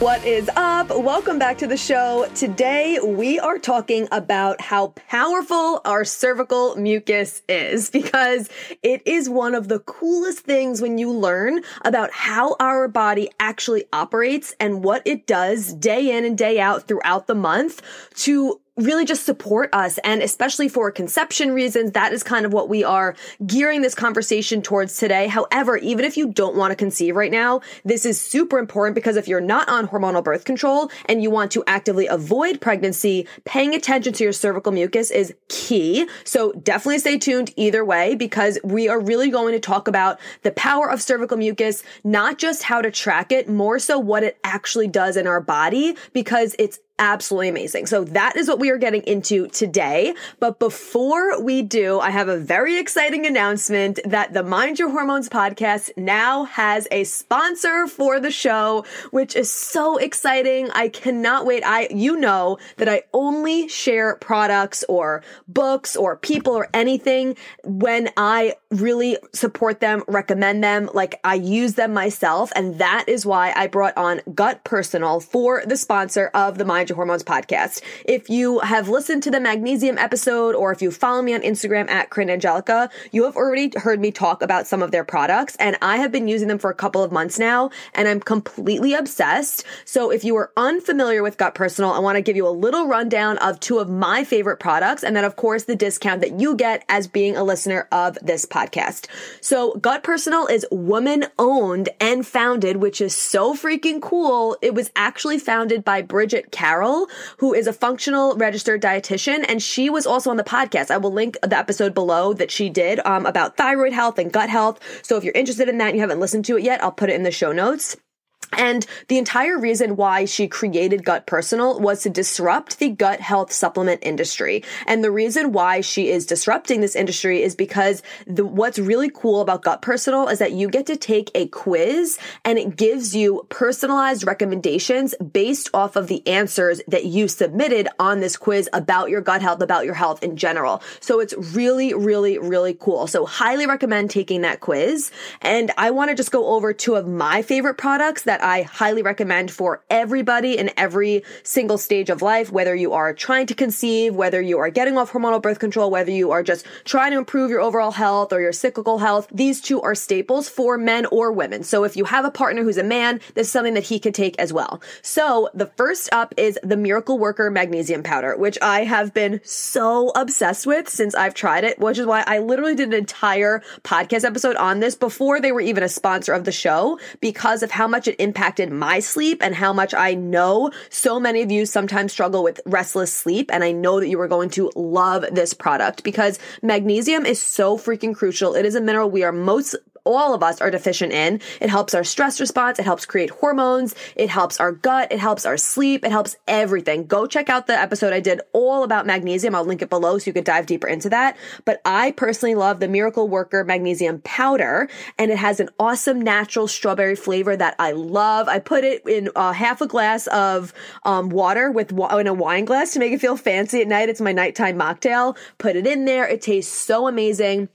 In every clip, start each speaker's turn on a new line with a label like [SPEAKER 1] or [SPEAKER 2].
[SPEAKER 1] What is up? Welcome back to the show. Today we are talking about how powerful our cervical mucus is because it is one of the coolest things when you learn about how our body actually operates and what it does day in and day out throughout the month to really just support us. And especially for conception reasons, that is kind of what we are gearing this conversation towards today. However, even if you don't want to conceive right now, this is super important because if you're not on hormonal birth control and you want to actively avoid pregnancy, paying attention to your cervical mucus is key. So definitely stay tuned either way because we are really going to talk about the power of cervical mucus, not just how to track it, more so what it actually does in our body because it's absolutely amazing. So that is what we are getting into today. But before we do, I have a very exciting announcement that the Mind Your Hormones podcast now has a sponsor for the show, which is so exciting. I cannot wait. I, you know that I only share products or books or people or anything when I really support them, recommend them, like I use them myself. And that is why I brought on Gut Personal for the sponsor of the Mind Hormones podcast. If you have listened to the magnesium episode or if you follow me on Instagram at Corinne Angelica, you have already heard me talk about some of their products and I have been using them for a couple of months now and I'm completely obsessed. So if you are unfamiliar with Gut Personal, I want to give you a little rundown of two of my favorite products and then of course the discount that you get as being a listener of this podcast. So Gut Personal is woman owned and founded, which is so freaking cool. It was actually founded by Bridget Carroll who is a functional registered dietitian, and she was also on the podcast. I will link the episode below that she did um, about thyroid health and gut health. So if you're interested in that and you haven't listened to it yet, I'll put it in the show notes. And the entire reason why she created Gut Personal was to disrupt the gut health supplement industry. And the reason why she is disrupting this industry is because the, what's really cool about Gut Personal is that you get to take a quiz and it gives you personalized recommendations based off of the answers that you submitted on this quiz about your gut health, about your health in general. So it's really, really, really cool. So highly recommend taking that quiz. And I want to just go over two of my favorite products that I highly recommend for everybody in every single stage of life, whether you are trying to conceive, whether you are getting off hormonal birth control, whether you are just trying to improve your overall health or your cyclical health. These two are staples for men or women. So if you have a partner who's a man, this is something that he can take as well. So the first up is the Miracle Worker Magnesium Powder, which I have been so obsessed with since I've tried it, which is why I literally did an entire podcast episode on this before they were even a sponsor of the show because of how much it impacted my sleep and how much I know so many of you sometimes struggle with restless sleep. And I know that you are going to love this product because magnesium is so freaking crucial. It is a mineral we are most all of us are deficient in. It helps our stress response. It helps create hormones. It helps our gut. It helps our sleep. It helps everything. Go check out the episode I did all about magnesium. I'll link it below so you could dive deeper into that. But I personally love the Miracle Worker magnesium powder and it has an awesome natural strawberry flavor that I love. I put it in uh, half a glass of um, water with in a wine glass to make it feel fancy at night. It's my nighttime mocktail. Put it in there. It tastes so amazing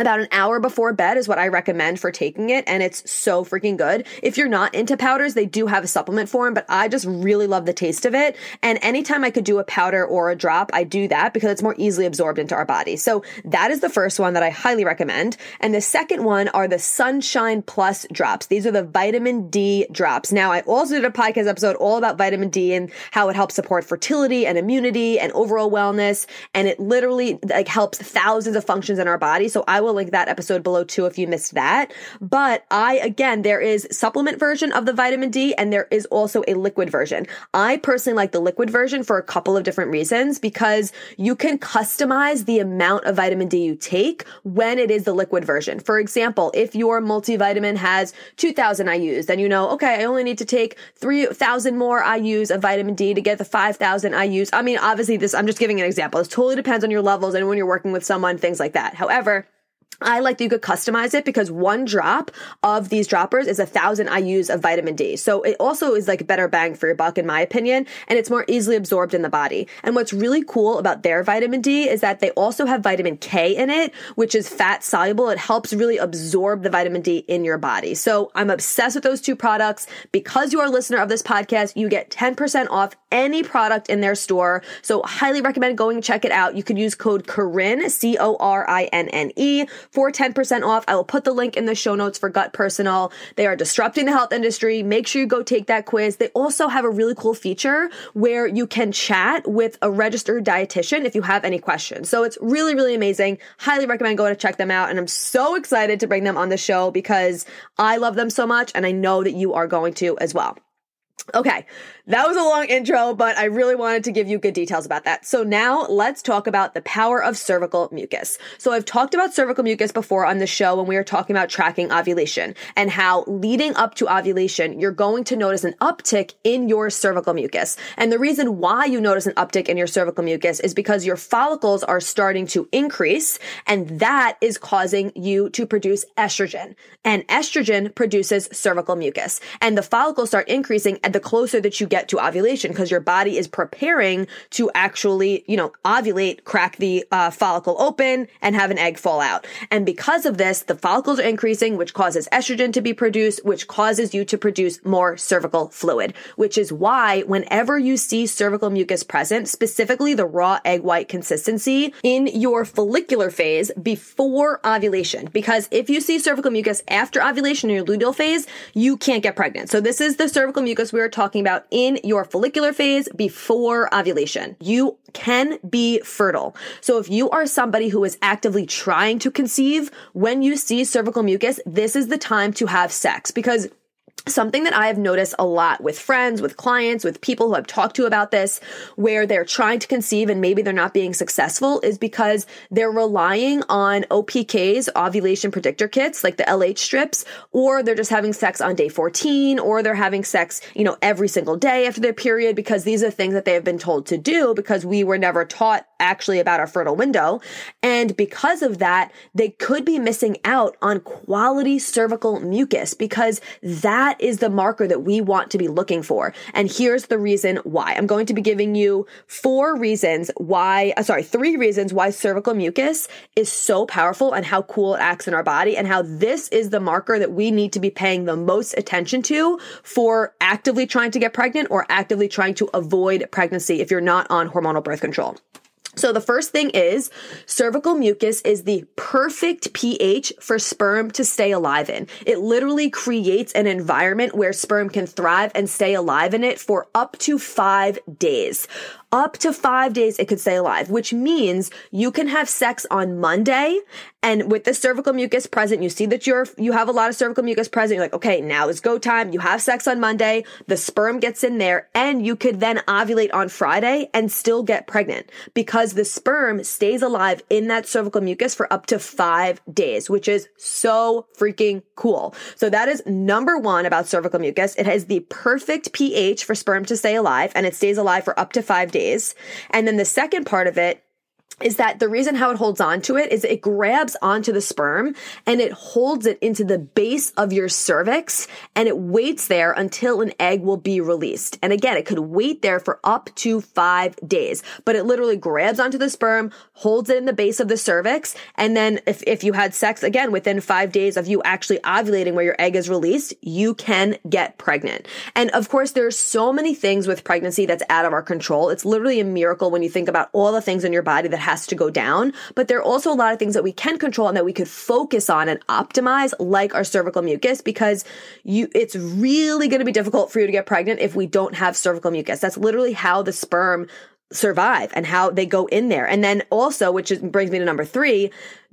[SPEAKER 1] about an hour before bed is what I recommend for taking it, and it's so freaking good. If you're not into powders, they do have a supplement form, but I just really love the taste of it. And anytime I could do a powder or a drop, I do that because it's more easily absorbed into our body. So that is the first one that I highly recommend. And the second one are the Sunshine Plus drops. These are the vitamin D drops. Now, I also did a podcast episode all about vitamin D and how it helps support fertility and immunity and overall wellness. And it literally like helps thousands of functions in our body. So I will will link that episode below too if you missed that. But I, again, there is supplement version of the vitamin D and there is also a liquid version. I personally like the liquid version for a couple of different reasons because you can customize the amount of vitamin D you take when it is the liquid version. For example, if your multivitamin has 2000 IUs, then you know, okay, I only need to take 3000 more IUs of vitamin D to get the 5000 IUs. I mean, obviously this, I'm just giving an example. It totally depends on your levels and when you're working with someone, things like that. However, I like that you could customize it because one drop of these droppers is a thousand IUs of vitamin D. So it also is like better bang for your buck in my opinion, and it's more easily absorbed in the body. And what's really cool about their vitamin D is that they also have vitamin K in it, which is fat soluble. It helps really absorb the vitamin D in your body. So I'm obsessed with those two products. Because you are a listener of this podcast, you get 10% off any product in their store. So highly recommend going check it out. You could use code Corinne, C-O-R-I-N-N-E for 10% off. I will put the link in the show notes for Gut Personal. They are disrupting the health industry. Make sure you go take that quiz. They also have a really cool feature where you can chat with a registered dietitian if you have any questions. So it's really, really amazing. Highly recommend going to check them out. And I'm so excited to bring them on the show because I love them so much and I know that you are going to as well. Okay, that was a long intro, but I really wanted to give you good details about that. So now let's talk about the power of cervical mucus. So I've talked about cervical mucus before on the show when we were talking about tracking ovulation and how leading up to ovulation, you're going to notice an uptick in your cervical mucus. And the reason why you notice an uptick in your cervical mucus is because your follicles are starting to increase and that is causing you to produce estrogen. And estrogen produces cervical mucus and the follicles start increasing at the closer that you get to ovulation because your body is preparing to actually, you know, ovulate, crack the uh, follicle open and have an egg fall out. And because of this, the follicles are increasing, which causes estrogen to be produced, which causes you to produce more cervical fluid, which is why whenever you see cervical mucus present, specifically the raw egg white consistency in your follicular phase before ovulation, because if you see cervical mucus after ovulation in your luteal phase, you can't get pregnant. So this is the cervical mucus were talking about in in your follicular phase before ovulation. You can be fertile. So if you are somebody who is actively trying to conceive, when you see cervical mucus, this is the time to have sex because Something that I have noticed a lot with friends, with clients, with people who I've talked to about this, where they're trying to conceive and maybe they're not being successful is because they're relying on OPKs, ovulation predictor kits, like the LH strips, or they're just having sex on day 14, or they're having sex, you know, every single day after their period because these are things that they have been told to do because we were never taught actually about our fertile window. And because of that, they could be missing out on quality cervical mucus because that is the marker that we want to be looking for. And here's the reason why. I'm going to be giving you four reasons why, uh, sorry, three reasons why cervical mucus is so powerful and how cool it acts in our body and how this is the marker that we need to be paying the most attention to for actively trying to get pregnant or actively trying to avoid pregnancy if you're not on hormonal birth control. So the first thing is cervical mucus is the perfect pH for sperm to stay alive in. It literally creates an environment where sperm can thrive and stay alive in it for up to five days up to five days it could stay alive, which means you can have sex on Monday and with the cervical mucus present, you see that you're, you have a lot of cervical mucus present. You're like, okay, now is go time. You have sex on Monday. The sperm gets in there and you could then ovulate on Friday and still get pregnant because the sperm stays alive in that cervical mucus for up to five days, which is so freaking cool. So that is number one about cervical mucus. It has the perfect pH for sperm to stay alive and it stays alive for up to five days. And then the second part of it is that the reason how it holds on to it is it grabs onto the sperm and it holds it into the base of your cervix and it waits there until an egg will be released. And again, it could wait there for up to five days, but it literally grabs onto the sperm, holds it in the base of the cervix. And then if, if you had sex again within five days of you actually ovulating where your egg is released, you can get pregnant. And of course, there's so many things with pregnancy that's out of our control. It's literally a miracle when you think about all the things in your body that has to go down. But there are also a lot of things that we can control and that we could focus on and optimize, like our cervical mucus, because you, it's really going to be difficult for you to get pregnant if we don't have cervical mucus. That's literally how the sperm survive and how they go in there. And then also, which is, brings me to number three,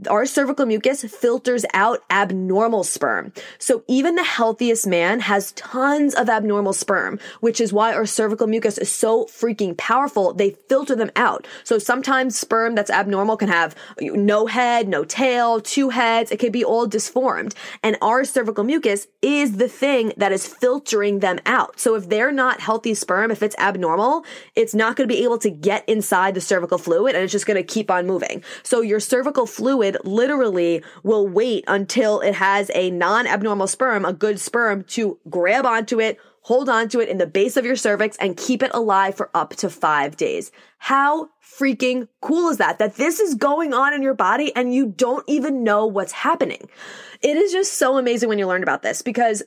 [SPEAKER 1] our cervical mucus filters out abnormal sperm. So even the healthiest man has tons of abnormal sperm, which is why our cervical mucus is so freaking powerful. They filter them out. So sometimes sperm that's abnormal can have no head, no tail, two heads. It can be all disformed. And our cervical mucus is the thing that is filtering them out. So if they're not healthy sperm, if it's abnormal, it's not going to be able to get inside the cervical fluid and it's just going to keep on moving. So your cervical fluid literally will wait until it has a non-abnormal sperm, a good sperm to grab onto it, hold onto it in the base of your cervix and keep it alive for up to five days. How freaking cool is that? That this is going on in your body and you don't even know what's happening. It is just so amazing when you learn about this because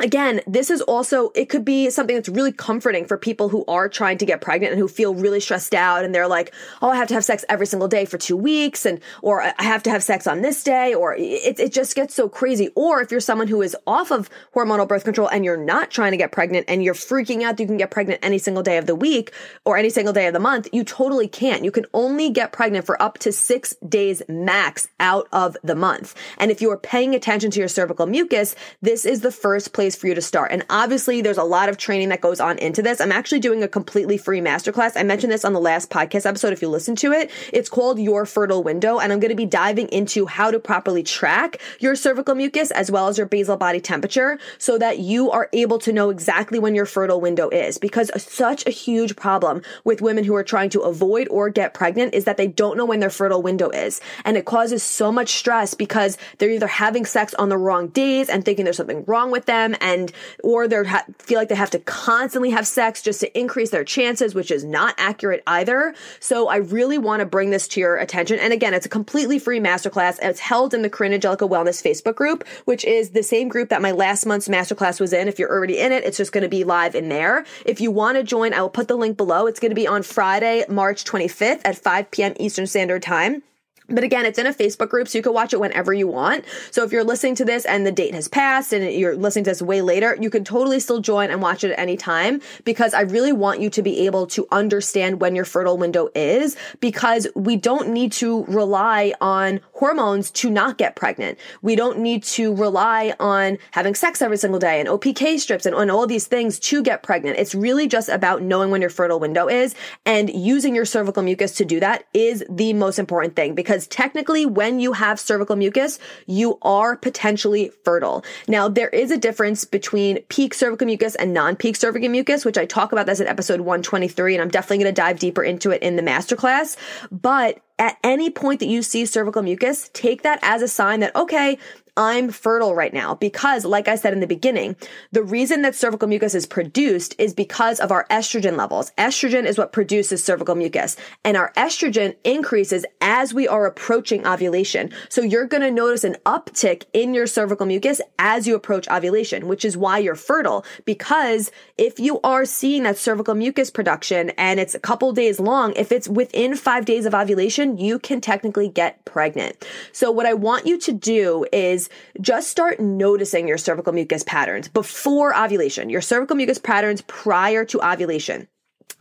[SPEAKER 1] again, this is also, it could be something that's really comforting for people who are trying to get pregnant and who feel really stressed out and they're like, oh, I have to have sex every single day for two weeks and, or I have to have sex on this day or it, it just gets so crazy. Or if you're someone who is off of hormonal birth control and you're not trying to get pregnant and you're freaking out that you can get pregnant any single day of the week or any single day of the month, you totally can't. You can only get pregnant for up to six days max out of the month. And if you are paying attention to your cervical mucus, this is the first place for you to start. And obviously, there's a lot of training that goes on into this. I'm actually doing a completely free masterclass. I mentioned this on the last podcast episode if you listen to it. It's called Your Fertile Window, and I'm going to be diving into how to properly track your cervical mucus as well as your basal body temperature so that you are able to know exactly when your fertile window is. Because such a huge problem with women who are trying to avoid or get pregnant is that they don't know when their fertile window is. And it causes so much stress because they're either having sex on the wrong days and thinking there's something wrong with them and or they ha- feel like they have to constantly have sex just to increase their chances, which is not accurate either. So I really want to bring this to your attention. And again, it's a completely free masterclass. It's held in the Corinne Angelica Wellness Facebook group, which is the same group that my last month's masterclass was in. If you're already in it, it's just going to be live in there. If you want to join, I will put the link below. It's going to be on Friday, March 25th at 5 p.m. Eastern Standard Time. But again, it's in a Facebook group, so you can watch it whenever you want. So if you're listening to this and the date has passed and you're listening to this way later, you can totally still join and watch it at any time because I really want you to be able to understand when your fertile window is because we don't need to rely on hormones to not get pregnant. We don't need to rely on having sex every single day and OPK strips and, and all these things to get pregnant. It's really just about knowing when your fertile window is and using your cervical mucus to do that is the most important thing because because technically when you have cervical mucus, you are potentially fertile. Now, there is a difference between peak cervical mucus and non-peak cervical mucus, which I talk about this in episode 123, and I'm definitely going to dive deeper into it in the masterclass. But at any point that you see cervical mucus, take that as a sign that, okay, I'm fertile right now because, like I said in the beginning, the reason that cervical mucus is produced is because of our estrogen levels. Estrogen is what produces cervical mucus, and our estrogen increases as we are approaching ovulation. So you're going to notice an uptick in your cervical mucus as you approach ovulation, which is why you're fertile. Because if you are seeing that cervical mucus production and it's a couple days long, if it's within five days of ovulation, you can technically get pregnant. So what I want you to do is is just start noticing your cervical mucus patterns before ovulation, your cervical mucus patterns prior to ovulation.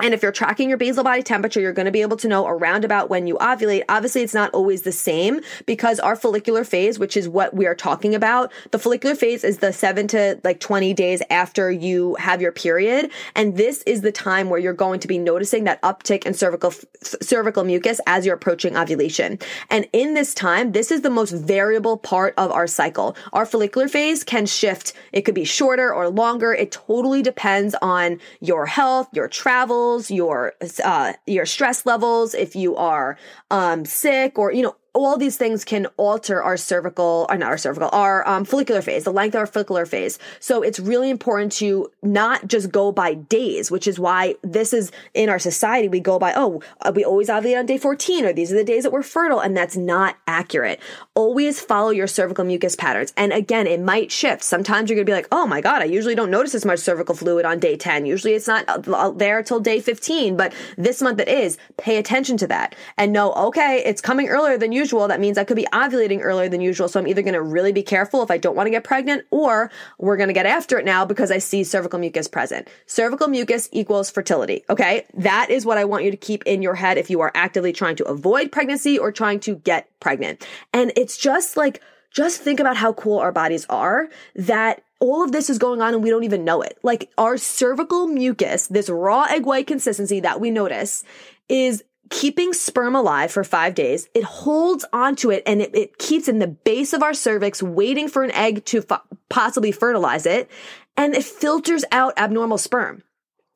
[SPEAKER 1] And if you're tracking your basal body temperature, you're going to be able to know around about when you ovulate. Obviously, it's not always the same because our follicular phase, which is what we are talking about, the follicular phase is the seven to like 20 days after you have your period. And this is the time where you're going to be noticing that uptick in cervical, cervical mucus as you're approaching ovulation. And in this time, this is the most variable part of our cycle. Our follicular phase can shift. It could be shorter or longer. It totally depends on your health, your travel, levels, your uh, your stress levels, if you are um, sick or you know all these things can alter our cervical, or not our cervical, our um, follicular phase, the length of our follicular phase. So it's really important to not just go by days, which is why this is in our society. We go by, oh, uh, we always ovulate on day 14, or these are the days that we're fertile. And that's not accurate. Always follow your cervical mucus patterns. And again, it might shift. Sometimes you're going to be like, oh my God, I usually don't notice as much cervical fluid on day 10. Usually it's not uh, there till day 15, but this month it is. Pay attention to that and know, okay, it's coming earlier than usual. That means I could be ovulating earlier than usual. So I'm either going to really be careful if I don't want to get pregnant or we're going to get after it now because I see cervical mucus present. Cervical mucus equals fertility. Okay. That is what I want you to keep in your head if you are actively trying to avoid pregnancy or trying to get pregnant. And it's just like, just think about how cool our bodies are that all of this is going on and we don't even know it. Like our cervical mucus, this raw egg white consistency that we notice is keeping sperm alive for five days. It holds onto it and it, it keeps in the base of our cervix waiting for an egg to possibly fertilize it. And it filters out abnormal sperm.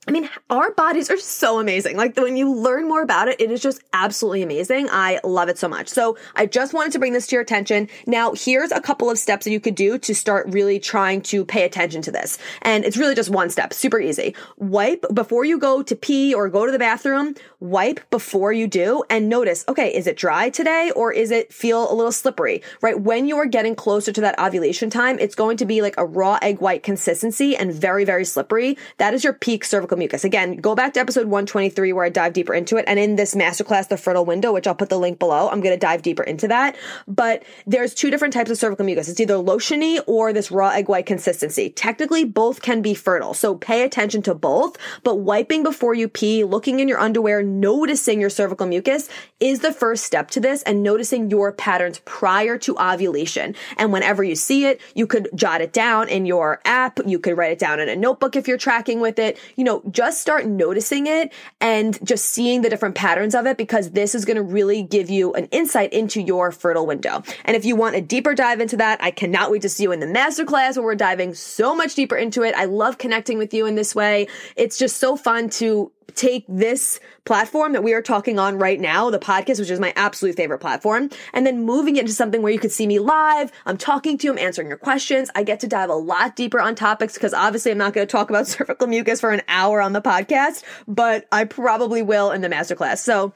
[SPEAKER 1] I mean, our bodies are so amazing. Like when you learn more about it, it is just absolutely amazing. I love it so much. So I just wanted to bring this to your attention. Now, here's a couple of steps that you could do to start really trying to pay attention to this. And it's really just one step, super easy. Wipe before you go to pee or go to the bathroom, wipe before you do and notice, okay, is it dry today or is it feel a little slippery, right? When you are getting closer to that ovulation time, it's going to be like a raw egg white consistency and very, very slippery. That is your peak cervical mucus. Again, go back to episode 123 where I dive deeper into it. And in this masterclass, The Fertile Window, which I'll put the link below, I'm going to dive deeper into that. But there's two different types of cervical mucus. It's either lotiony or this raw egg white consistency. Technically, both can be fertile. So pay attention to both. But wiping before you pee, looking in your underwear, noticing your cervical mucus is the first step to this and noticing your patterns prior to ovulation. And whenever you see it, you could jot it down in your app. You could write it down in a notebook if you're tracking with it. You know, just start noticing it and just seeing the different patterns of it because this is going to really give you an insight into your fertile window. And if you want a deeper dive into that, I cannot wait to see you in the masterclass where we're diving so much deeper into it. I love connecting with you in this way. It's just so fun to take this platform that we are talking on right now, the podcast, which is my absolute favorite platform, and then moving it into something where you could see me live. I'm talking to you, I'm answering your questions. I get to dive a lot deeper on topics because obviously I'm not going to talk about cervical mucus for an hour on the podcast, but I probably will in the masterclass. So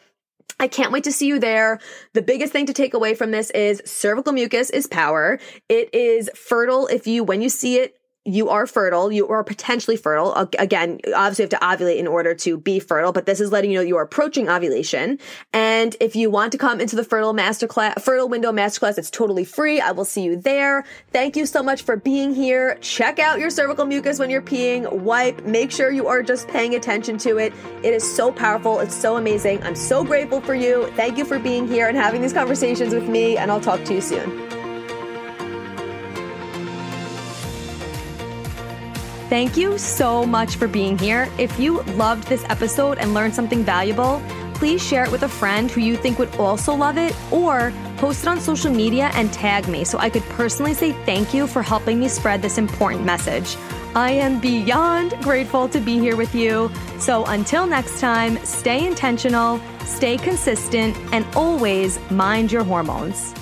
[SPEAKER 1] I can't wait to see you there. The biggest thing to take away from this is cervical mucus is power. It is fertile if you, when you see it, you are fertile, you are potentially fertile. Again, obviously you have to ovulate in order to be fertile, but this is letting you know you are approaching ovulation. And if you want to come into the fertile masterclass, fertile window masterclass, it's totally free. I will see you there. Thank you so much for being here. Check out your cervical mucus when you're peeing, wipe, make sure you are just paying attention to it. It is so powerful. It's so amazing. I'm so grateful for you. Thank you for being here and having these conversations with me, and I'll talk to you soon. Thank you so much for being here. If you loved this episode and learned something valuable, please share it with a friend who you think would also love it or post it on social media and tag me so I could personally say thank you for helping me spread this important message. I am beyond grateful to be here with you. So until next time, stay intentional, stay consistent, and always mind your hormones.